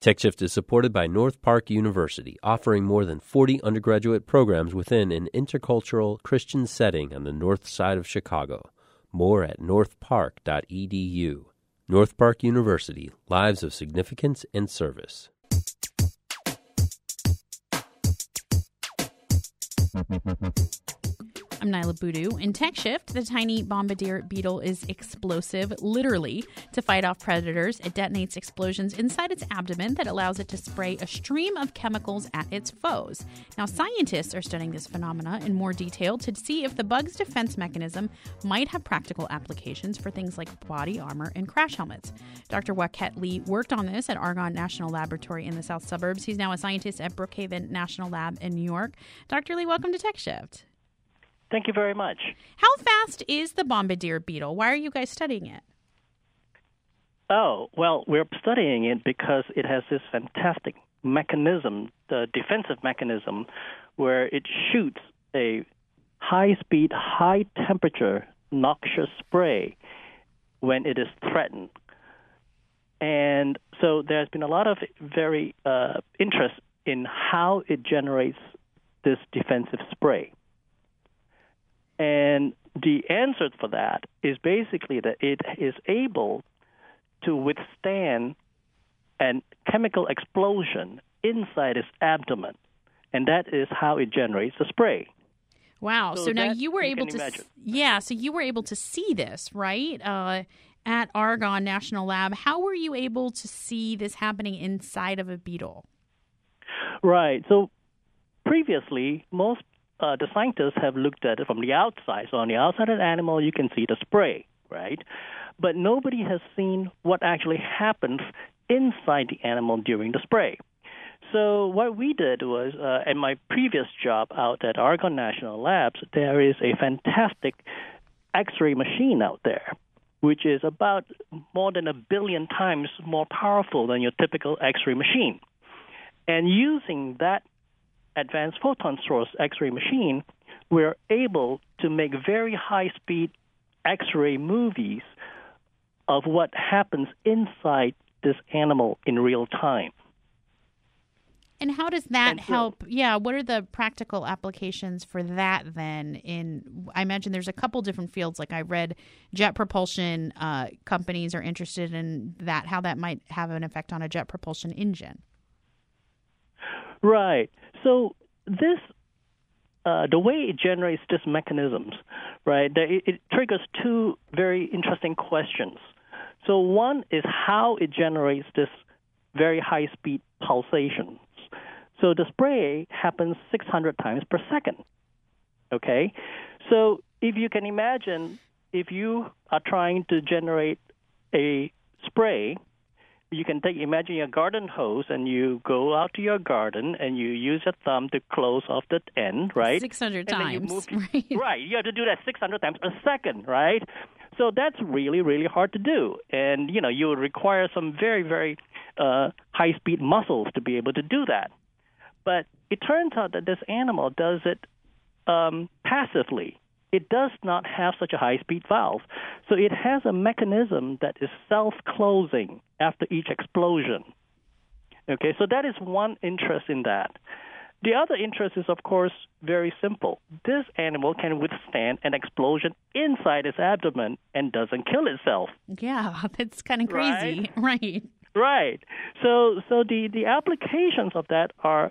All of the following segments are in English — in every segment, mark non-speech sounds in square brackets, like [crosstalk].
TechShift is supported by North Park University, offering more than 40 undergraduate programs within an intercultural Christian setting on the north side of Chicago. More at northpark.edu. North Park University, Lives of Significance and Service. I'm Nyla Boodoo. In TechShift, the tiny bombardier beetle is explosive, literally, to fight off predators. It detonates explosions inside its abdomen that allows it to spray a stream of chemicals at its foes. Now, scientists are studying this phenomena in more detail to see if the bug's defense mechanism might have practical applications for things like body armor and crash helmets. Dr. Wah-Keat Lee worked on this at Argonne National Laboratory in the south suburbs. He's now a scientist at Brookhaven National Lab in New York. Dr. Lee, welcome to TechShift. Thank you very much. How fast is the bombardier beetle? Why are you guys studying it? Oh, well, we're studying it because it has this fantastic mechanism, the defensive mechanism, where it shoots a high speed, high temperature, noxious spray when it is threatened. And so there's been a lot of very uh, interest in how it generates this defensive spray. And the answer for that is basically that it is able to withstand a chemical explosion inside its abdomen, and that is how it generates the spray. Wow! So, so now you were you able to, imagine. yeah. So you were able to see this, right? Uh, at Argonne National Lab, how were you able to see this happening inside of a beetle? Right. So previously, most uh, the scientists have looked at it from the outside. So on the outside of the animal, you can see the spray, right? But nobody has seen what actually happens inside the animal during the spray. So what we did was, uh, at my previous job out at Argonne National Labs, there is a fantastic X-ray machine out there, which is about more than a billion times more powerful than your typical X-ray machine. And using that advanced photon source X-ray machine, we're able to make very high-speed X-ray movies of what happens inside this animal in real time. And how does that so, help? Yeah, what are the practical applications for that then? In I imagine there's a couple different fields. Like I read, jet propulsion uh, companies are interested in that. How that might have an effect on a jet propulsion engine. Right. So this, uh, the way it generates these mechanisms, right? It, it triggers two very interesting questions. So one is how it generates this very high speed pulsations. So the spray happens 600 times per second. Okay? So if you can imagine, if you are trying to generate a spray you can take imagine your garden hose and you go out to your garden and you use your thumb to close off the end, right? Six hundred times. Move, [laughs] right. right. You have to do that six hundred times a second, right? So that's really, really hard to do, and you know you would require some very, very uh, high speed muscles to be able to do that. But it turns out that this animal does it um, passively it does not have such a high speed valve. So it has a mechanism that is self closing after each explosion. Okay, so that is one interest in that. The other interest is, of course, very simple. This animal can withstand an explosion inside its abdomen and doesn't kill itself. Yeah, [laughs] that's kind of crazy, right? [laughs] Right. Right. So, so the the applications of that are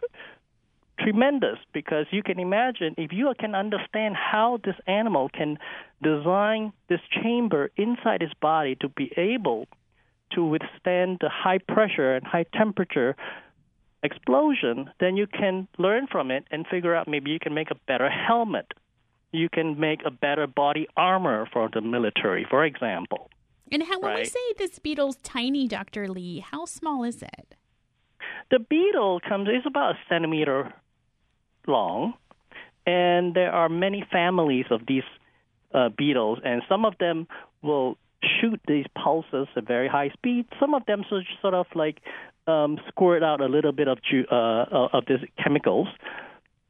tremendous because you can imagine if you can understand how this animal can design this chamber inside its body to be able to withstand the high pressure and high temperature explosion, then you can learn from it and figure out maybe you can make a better helmet. You can make a better body armor for the military, for example. And how, when right? we say this beetle's tiny, Dr. Lee, how small is it? The beetle comes is about a centimeter long, and there are many families of these uh, beetles, and some of them will shoot these pulses at very high speed. Some of them sort of like um, squirt out a little bit of ju- uh, of these chemicals,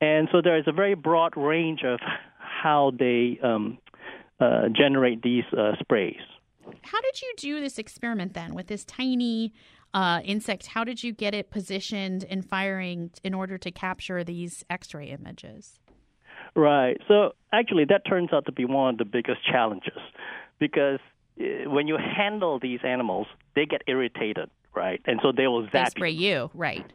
and so there is a very broad range of how they um, uh, generate these uh, sprays. How did you do this experiment then with this tiny uh, insect. How did you get it positioned and firing in order to capture these X-ray images? Right. So actually, that turns out to be one of the biggest challenges because when you handle these animals, they get irritated, right? And so they will zap they spray you, [laughs] right?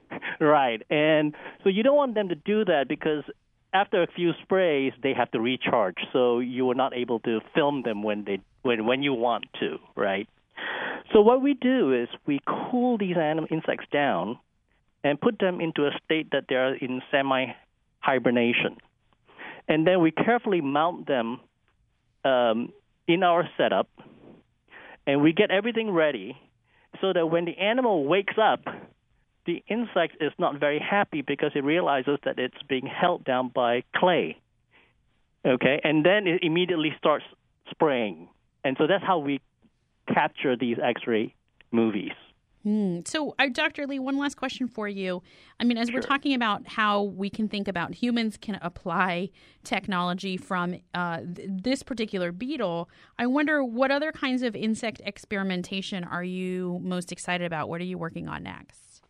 right. And so you don't want them to do that because after a few sprays, they have to recharge. So you are not able to film them when they when when you want to, right? So what we do is we cool these animal insects down and put them into a state that they are in semi hibernation, and then we carefully mount them um, in our setup, and we get everything ready so that when the animal wakes up, the insect is not very happy because it realizes that it's being held down by clay. Okay, and then it immediately starts spraying. And so that's how we capture these X-ray movies. Mm. So, uh, Dr. Lee, one last question for you. I mean, as sure. we're talking about how we can think about humans can apply technology from uh, th- this particular beetle, I wonder what other kinds of insect experimentation are you most excited about? What are you working on next?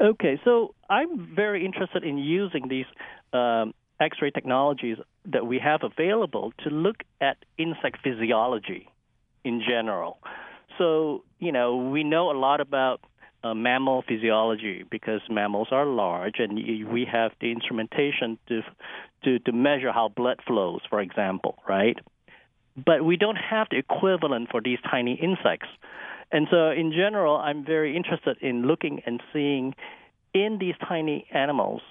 Okay, so I'm very interested in using these um, X ray technologies that we have available to look at insect physiology in general. So, you know, we know a lot about uh, mammal physiology because mammals are large and we have the instrumentation to, to, to measure how blood flows, for example, right? But we don't have the equivalent for these tiny insects. And so, in general, I'm very interested in looking and seeing in these tiny animals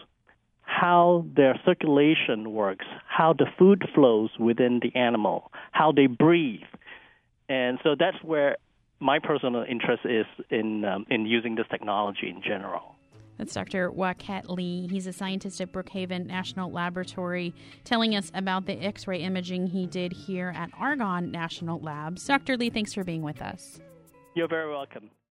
how their circulation works, how the food flows within the animal, how they breathe. And so that's where my personal interest is in um, in using this technology in general. That's Dr. Wah-Keat Lee. He's a scientist at Brookhaven National Laboratory, telling us about the X ray imaging he did here at Argonne National Labs. Dr. Lee, thanks for being with us. You're very welcome.